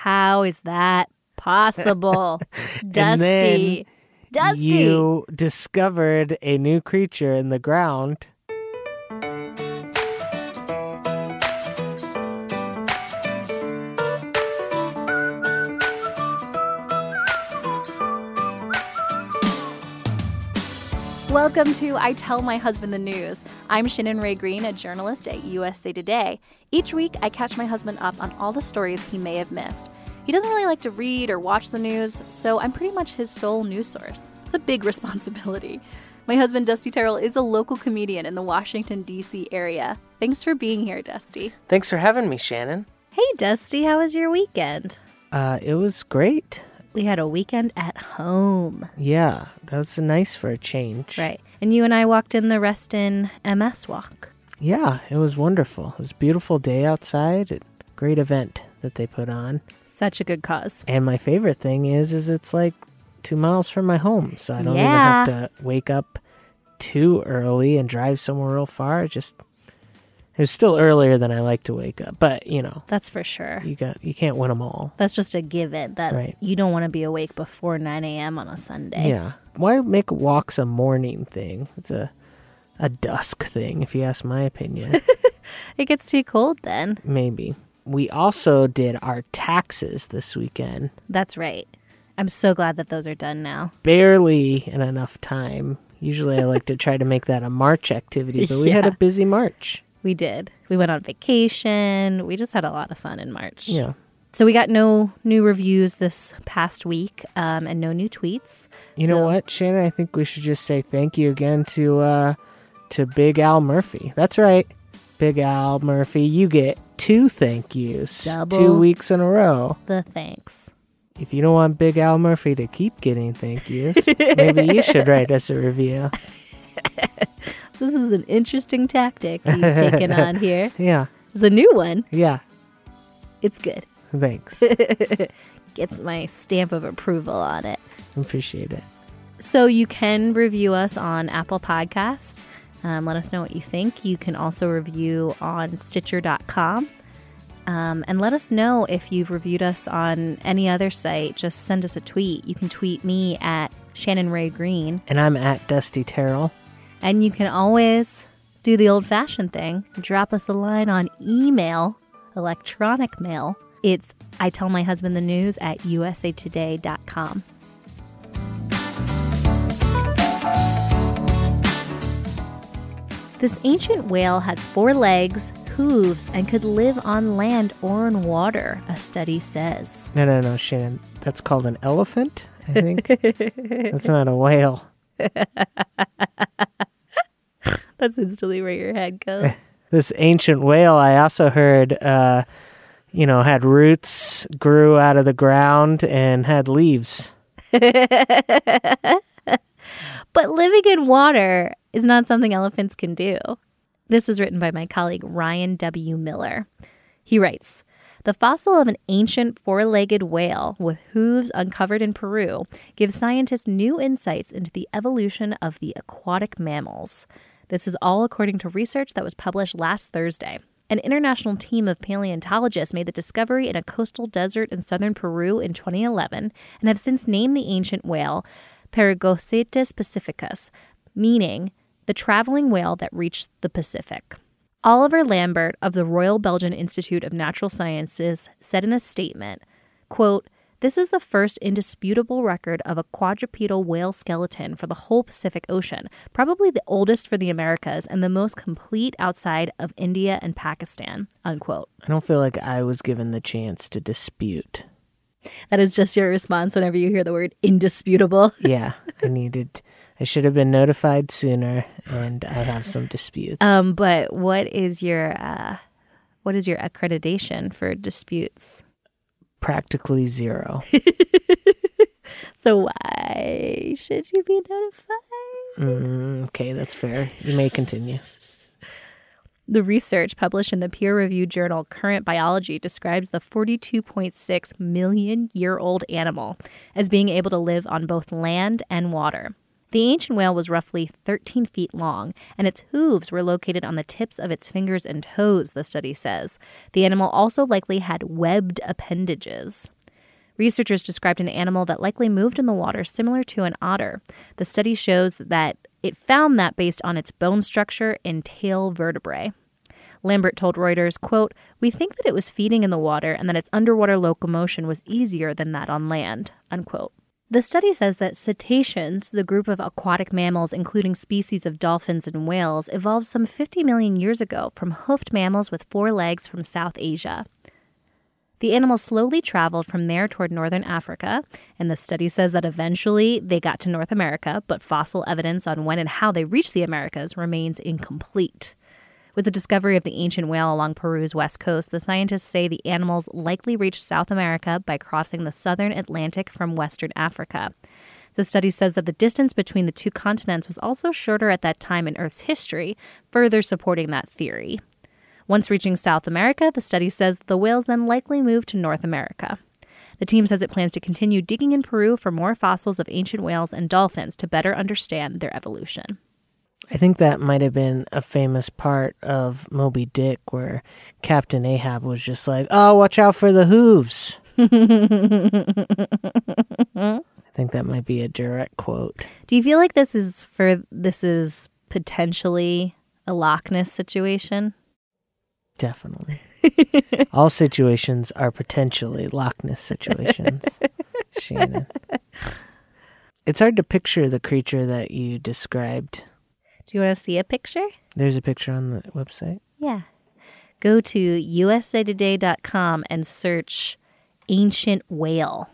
How is that possible? Dusty. Dusty. You discovered a new creature in the ground. Welcome to I Tell My Husband the News. I'm Shannon Rae Green, a journalist at USA Today. Each week, I catch my husband up on all the stories he may have missed. He doesn't really like to read or watch the news, so I'm pretty much his sole news source. It's a big responsibility. My husband, Dusty Terrell, is a local comedian in the Washington, D.C. area. Thanks for being here, Dusty. Thanks for having me, Shannon. Hey, Dusty, how was your weekend? Uh, it was great. We had a weekend at home. Yeah, that was nice for a change. Right. And you and I walked in the Reston MS walk. Yeah, it was wonderful. It was a beautiful day outside. A great event that they put on. Such a good cause. And my favorite thing is, is it's like two miles from my home, so I don't Yeah. even have to wake up too early and drive somewhere real far. Just it was still earlier than I like to wake up, but you know, That's for sure. you got you can't win them all. That's just a given that Right. you don't want to be awake before 9 a.m. on a Sunday. Yeah, why make walks a morning thing? It's a a dusk thing, if you ask my opinion. It gets too cold then. Maybe. We also did our taxes this weekend. That's right. I'm so glad that those are done now. Barely in enough time. Usually I like to try to make that a March activity, but we had Yeah. a busy March. We did. We went on vacation. We just had a lot of fun in March. Yeah. So we got no new reviews this past week um, and no new tweets. You know what, Shannon? I think we should just say thank you again to uh to Big Al Murphy. That's right. Big Al Murphy, you get two thank yous. Double. Two weeks in a row. The thanks. If you don't want Big Al Murphy to keep getting thank yous, maybe you should write us a review. This is an interesting tactic you've taken on here. Yeah. It's a new one. Yeah. It's good. Thanks. Gets my stamp of approval on it. Appreciate it. So you can review us on Apple Podcasts. Um, let us know what you think. You can also review on Stitcher.com. Um, and let us know if you've reviewed us on any other site. Just send us a tweet. You can tweet me at Shannon Rae Green. And I'm at Dusty Terrell. And you can always do the old fashioned thing drop us a line on email, electronic mail. It's I tell my husband the news at usatoday.com. This ancient whale had four legs, hooves, and could live on land or in water, a study says. No, no, no, Shannon. That's called an elephant, I think. That's not a whale. That's instantly where your head goes. This ancient whale, I also heard, uh, you know, had roots, grew out of the ground, and had leaves. But living in water is not something elephants can do. This was written by my colleague Ryan W. Miller. He writes The fossil of an ancient four legged whale with hooves uncovered in Peru gives scientists new insights into the evolution of the aquatic mammals. This is all according to research that was published last Thursday. An international team of paleontologists made the discovery in a coastal desert in southern Peru in 2011 and have since named the ancient whale Peregocetus pacificus, meaning the traveling whale that reached the Pacific. Oliver Lambert of the Royal Belgian Institute of Natural Sciences said in a statement, quote, this is the first indisputable record of a quadrupedal whale skeleton for the whole Pacific Ocean, probably the oldest for the Americas and the most complete outside of India and Pakistan. Unquote. I don't feel like I was given the chance to dispute. That is just your response whenever you hear the word indisputable. Yeah, I needed, I should have been notified sooner, and I have some disputes. Um, but what is your uh, what is your accreditation for disputes? Practically zero. So why should you be notified? Mm, okay, that's fair. You may continue. The research published in the peer reviewed journal Current Biology describes the 42.6 million year old animal as being able to live on both land and water. The ancient whale was roughly 13 feet long, and its hooves were located on the tips of its fingers and toes, the study says. The animal also likely had webbed appendages. Researchers described an animal that likely moved in the water similar to an otter. The study shows that it found that based on its bone structure and tail vertebrae. Lambert told Reuters, quote, We think that it was feeding in the water and that its underwater locomotion was easier than that on land, unquote. The study says that cetaceans, the group of aquatic mammals including species of dolphins and whales, evolved some 50 million years ago from hoofed mammals with four legs from South Asia. The animals slowly traveled from there toward northern Africa, and the study says that eventually they got to North America, but fossil evidence on when and how they reached the Americas remains incomplete. With the discovery of the ancient whale along Peru's west coast, the scientists say the animals likely reached South America by crossing the southern Atlantic from western Africa. The study says that the distance between the two continents was also shorter at that time in Earth's history, further supporting that theory. Once reaching South America, the study says the whales then likely moved to North America. The team says it plans to continue digging in Peru for more fossils of ancient whales and dolphins to better understand their evolution. I think that might have been a famous part of Moby Dick where Captain Ahab was just like, oh, watch out for the hooves. I think that might be a direct quote. Do you feel like this is for this is potentially a Loch Ness situation? Definitely. All situations are potentially Loch Ness situations, Shannon. It's hard to picture the creature that you described. Do you want to see a picture? There's a picture on the website. Yeah. Go to usatoday.com and search ancient whale.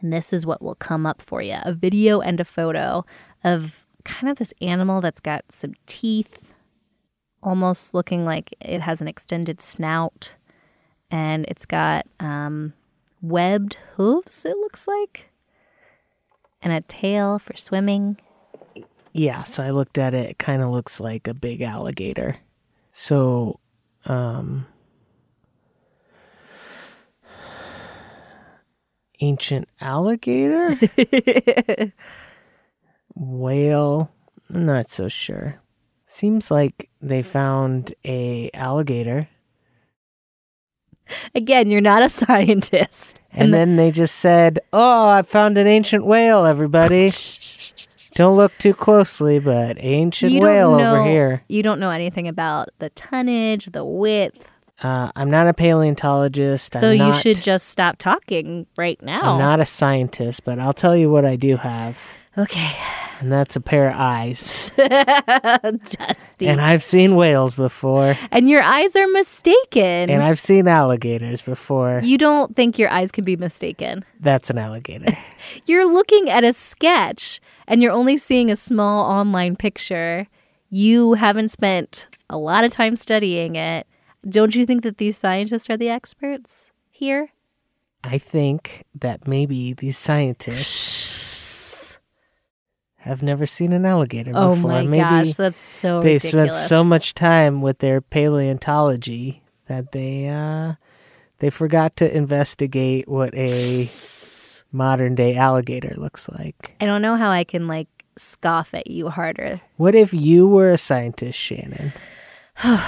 And this is what will come up for you a video and a photo of kind of this animal that's got some teeth almost looking like it has an extended snout and it's got um, webbed hooves, it looks like, and a tail for swimming. Yeah, so I looked at it. It kind of looks like a big alligator. So, um, ancient alligator? Whale? I'm not so sure. Seems like they found a alligator Again, you're not a scientist. and then they just said, "Oh, I found an ancient whale, everybody." don't look too closely, but ancient whale know- over here. You don't know anything about the tonnage, the width. Uh, I'm not a paleontologist. so I'm you not, should just stop talking right now. I'm not a scientist, but I'll tell you what I do have, Okay. And that's a pair of eyes. Dusty. and I've seen whales before, And your eyes are mistaken. and I've seen alligators before. you don't think your eyes can be mistaken. That's an alligator. You're looking at a sketch and you're only seeing a small online picture. You haven't spent a lot of time studying it. Don't you think that these scientists are the experts here? I think that maybe these scientists have never seen an alligator Oh before. my maybe gosh, that's so they ridiculous. spent so much time with their paleontology that they uh they forgot to investigate what a modern day alligator looks like. I don't know how I can like scoff at you harder. What if you were a scientist, Shannon? All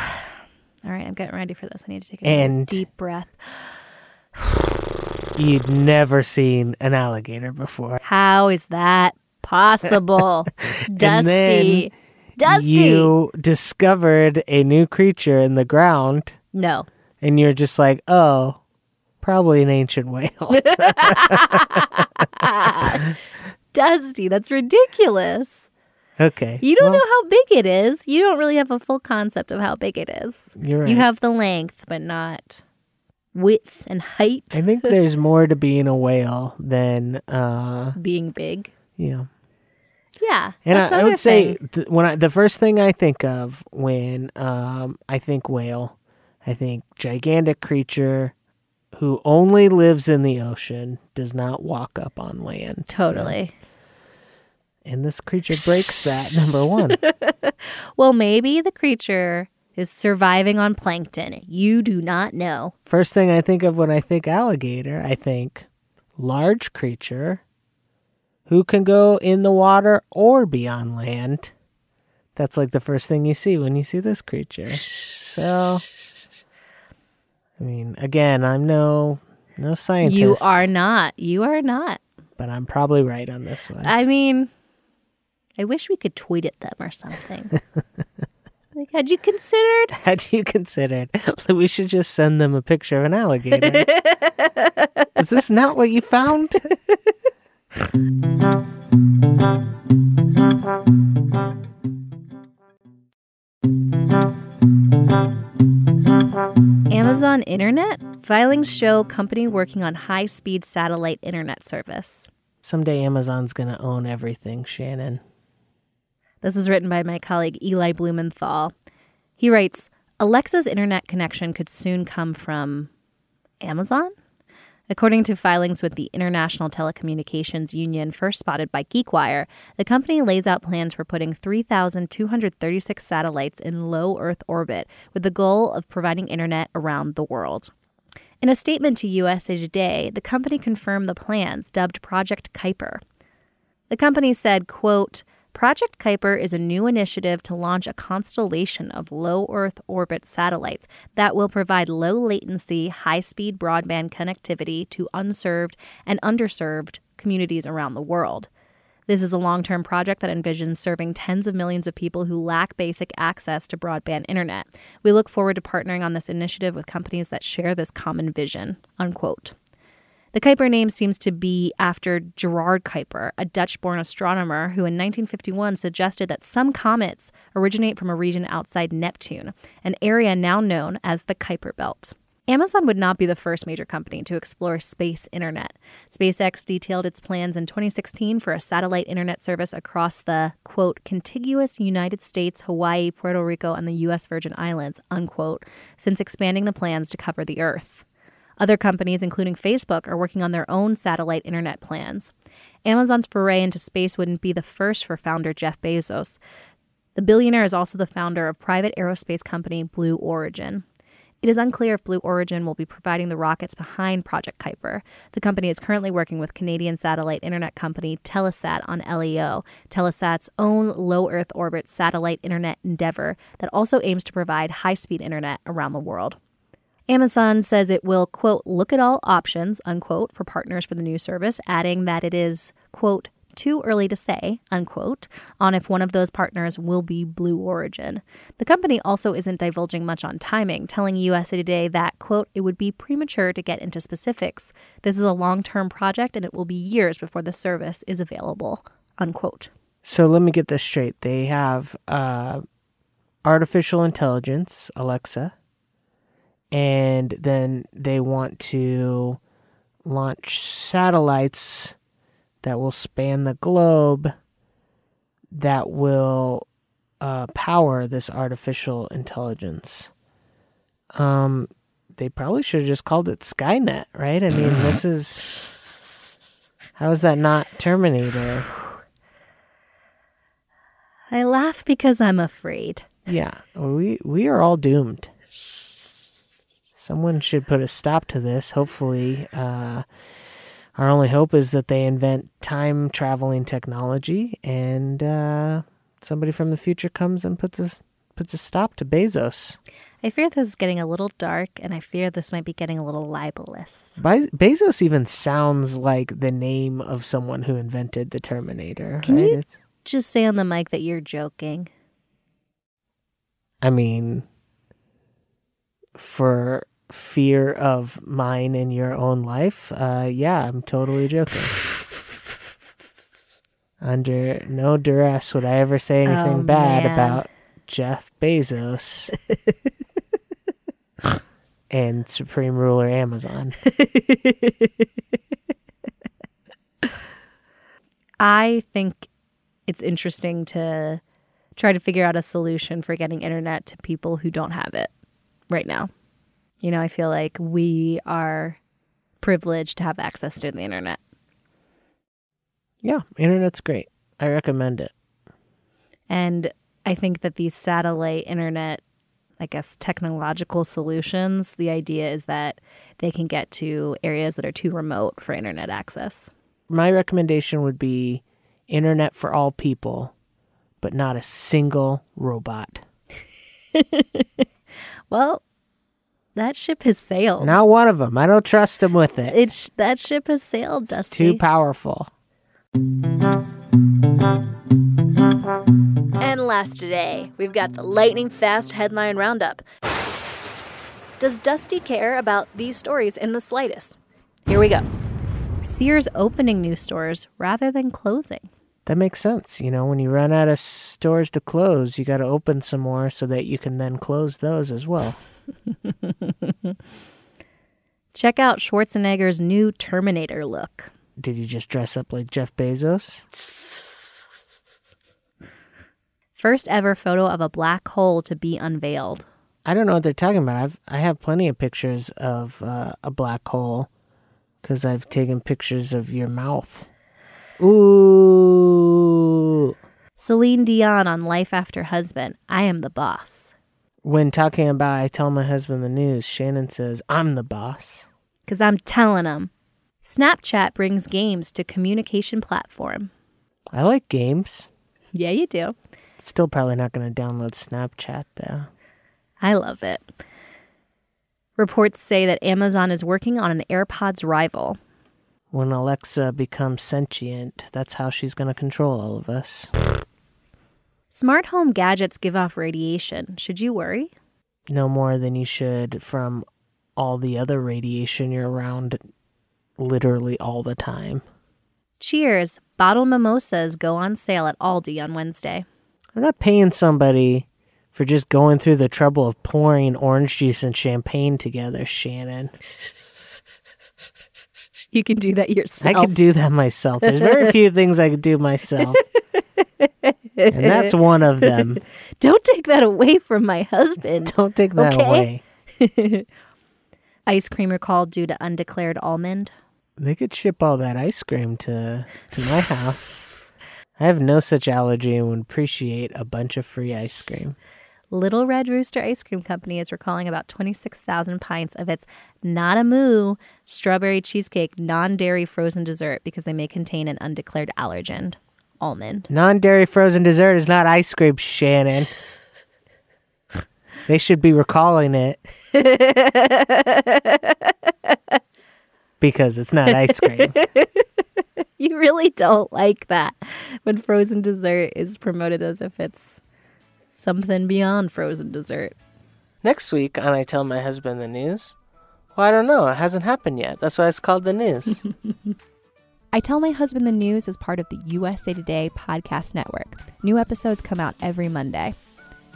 right, I'm getting ready for this. I need to take a And- deep breath. You'd never seen an alligator before. How is that possible? Dusty. Dusty. You discovered a new creature in the ground No. and you're just like, "Oh, probably an ancient whale." Dusty, that's ridiculous. okay. You don't well, know how big it is. You don't really have a full concept of how big it is. You're right. You have the length, but not width and height I think there's more to being a whale than uh, being big. you know. Yeah. And I, I would say th- when I, the first thing I think of when um, I think whale, I think gigantic creature who only lives in the ocean does not walk up on land. Totally. And this creature breaks that, number one. Well, maybe the creature is surviving on plankton. You do not know. First thing I think of when I think alligator, I think large creature who can go in the water or be on land. That's like the first thing you see when you see this creature. So, I mean, again, I'm no no scientist. You are not. You are not. but I'm probably right on this one. I mean, I wish we could tweet at them or something. like, had you considered? Had you considered we should just send them a picture of an alligator? Is this not what you found? Amazon Internet? Filings show company working on high speed satellite internet service. Someday Amazon's going to own everything, Shannon. This was written by my colleague Eli Blumenthal. He writes Alexa's internet connection could soon come from Amazon? According to filings with the International Telecommunications Union, first spotted by GeekWire, the company lays out plans for putting 3,236 satellites in low Earth orbit with the goal of providing internet around the world. In a statement to USA Today, the company confirmed the plans, dubbed Project Kuiper. The company said, quote, Project Kuiper is a new initiative to launch a constellation of low Earth orbit satellites that will provide low latency, high speed broadband connectivity to unserved and underserved communities around the world. This is a long term project that envisions serving tens of millions of people who lack basic access to broadband internet. We look forward to partnering on this initiative with companies that share this common vision. Unquote. The Kuiper name seems to be after Gerard Kuiper, a Dutch born astronomer who in 1951 suggested that some comets originate from a region outside Neptune, an area now known as the Kuiper Belt. Amazon would not be the first major company to explore space internet. SpaceX detailed its plans in 2016 for a satellite internet service across the, quote, contiguous United States, Hawaii, Puerto Rico, and the U.S. Virgin Islands, unquote, since expanding the plans to cover the Earth. Other companies, including Facebook, are working on their own satellite internet plans. Amazon's foray into space wouldn't be the first for founder Jeff Bezos. The billionaire is also the founder of private aerospace company Blue Origin. It is unclear if Blue Origin will be providing the rockets behind Project Kuiper. The company is currently working with Canadian satellite internet company Telesat on LEO, Telesat's own low Earth orbit satellite internet endeavor that also aims to provide high speed internet around the world. Amazon says it will, quote, look at all options, unquote, for partners for the new service, adding that it is, quote, too early to say, unquote, on if one of those partners will be Blue Origin. The company also isn't divulging much on timing, telling USA Today that, quote, it would be premature to get into specifics. This is a long term project and it will be years before the service is available, unquote. So let me get this straight. They have uh, artificial intelligence, Alexa, and then they want to launch satellites that will span the globe that will uh, power this artificial intelligence. Um, they probably should have just called it Skynet, right? I mean, this is how is that not Terminator? I laugh because I'm afraid. Yeah, we we are all doomed. Someone should put a stop to this. Hopefully, uh, our only hope is that they invent time traveling technology, and uh, somebody from the future comes and puts a puts a stop to Bezos. I fear this is getting a little dark, and I fear this might be getting a little libelous. Be- Bezos even sounds like the name of someone who invented the Terminator. Can right? you- It's- Just say on the mic that you're joking. I mean, for fear of mine in your own life, uh, yeah, I'm totally joking. Under no duress would I ever say anything Oh, bad man. about Jeff Bezos and Supreme Ruler Amazon. I think it's interesting to try to figure out a solution for getting internet to people who don't have it right now. You know, I feel like we are privileged to have access to the internet. Yeah, internet's great. I recommend it. And I think that these satellite internet, I guess, technological solutions, the idea is that they can get to areas that are too remote for internet access. My recommendation would be internet for all people, but not a single robot. Well, that ship has sailed. Not one of them. I don't trust them with it. It's that ship has sailed, It's Dusty. too powerful. And last today, we've got the lightning fast headline roundup. Does Dusty care about these stories in the slightest? Here we go. Sears opening new stores rather than closing. That makes sense. You know, when you run out of stores to close, you got to open some more so that you can then close those as well. Check out Schwarzenegger's new Terminator look. Did he just dress up like Jeff Bezos? First ever photo of a black hole to be unveiled. I don't know what they're talking about. I've I have plenty of pictures of uh, a black hole because I've taken pictures of your mouth. Ooh. Celine Dion on Life After Husband. I am the boss. When talking about I tell my husband the news, Shannon says, I'm the boss. Because I'm telling him. Snapchat brings games to communication platform. I like games. Yeah, you do. Still probably not going to download Snapchat though. I love it. Reports say that Amazon is working on an AirPods rival. When Alexa becomes sentient, that's how she's going to control all of us. Smart home gadgets give off radiation. Should you worry? No more than you should from all the other radiation you're around literally all the time. Cheers. Bottled mimosas go on sale at Aldi on Wednesday. I'm not paying somebody for just going through the trouble of pouring orange juice and champagne together, Shannon. You can do that yourself. I could do that myself. There's very few things I could do myself. and that's one of them. Don't take that away from my husband. Don't take that Okay. away. Ice cream recalled due to undeclared almond. They could ship all that ice cream to to my house. I have no such allergy and would appreciate a bunch of free ice cream. Little Red Rooster Ice Cream Company is recalling about 26,000 pints of its Not a Moo strawberry cheesecake non dairy frozen dessert because they may contain an undeclared allergen, almond. Non-dairy frozen dessert is not ice cream, Shannon. they should be recalling it. because it's not ice cream. You really don't like that when frozen dessert is promoted as if it's something beyond frozen dessert. Next week on I Tell My Husband the News. Well, I don't know. It hasn't happened yet. That's why it's called the news. I Tell My Husband the News is part of the USA Today podcast network. New episodes come out every Monday.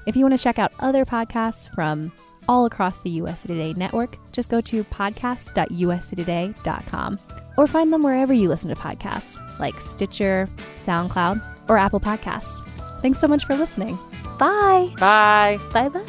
If you want to check out other podcasts from all across the USA Today network, just go to podcast.usatoday.com or find them wherever you listen to podcasts, like Stitcher, SoundCloud, or Apple Podcasts. Thanks so much for listening. Bye. Bye. Bye bye.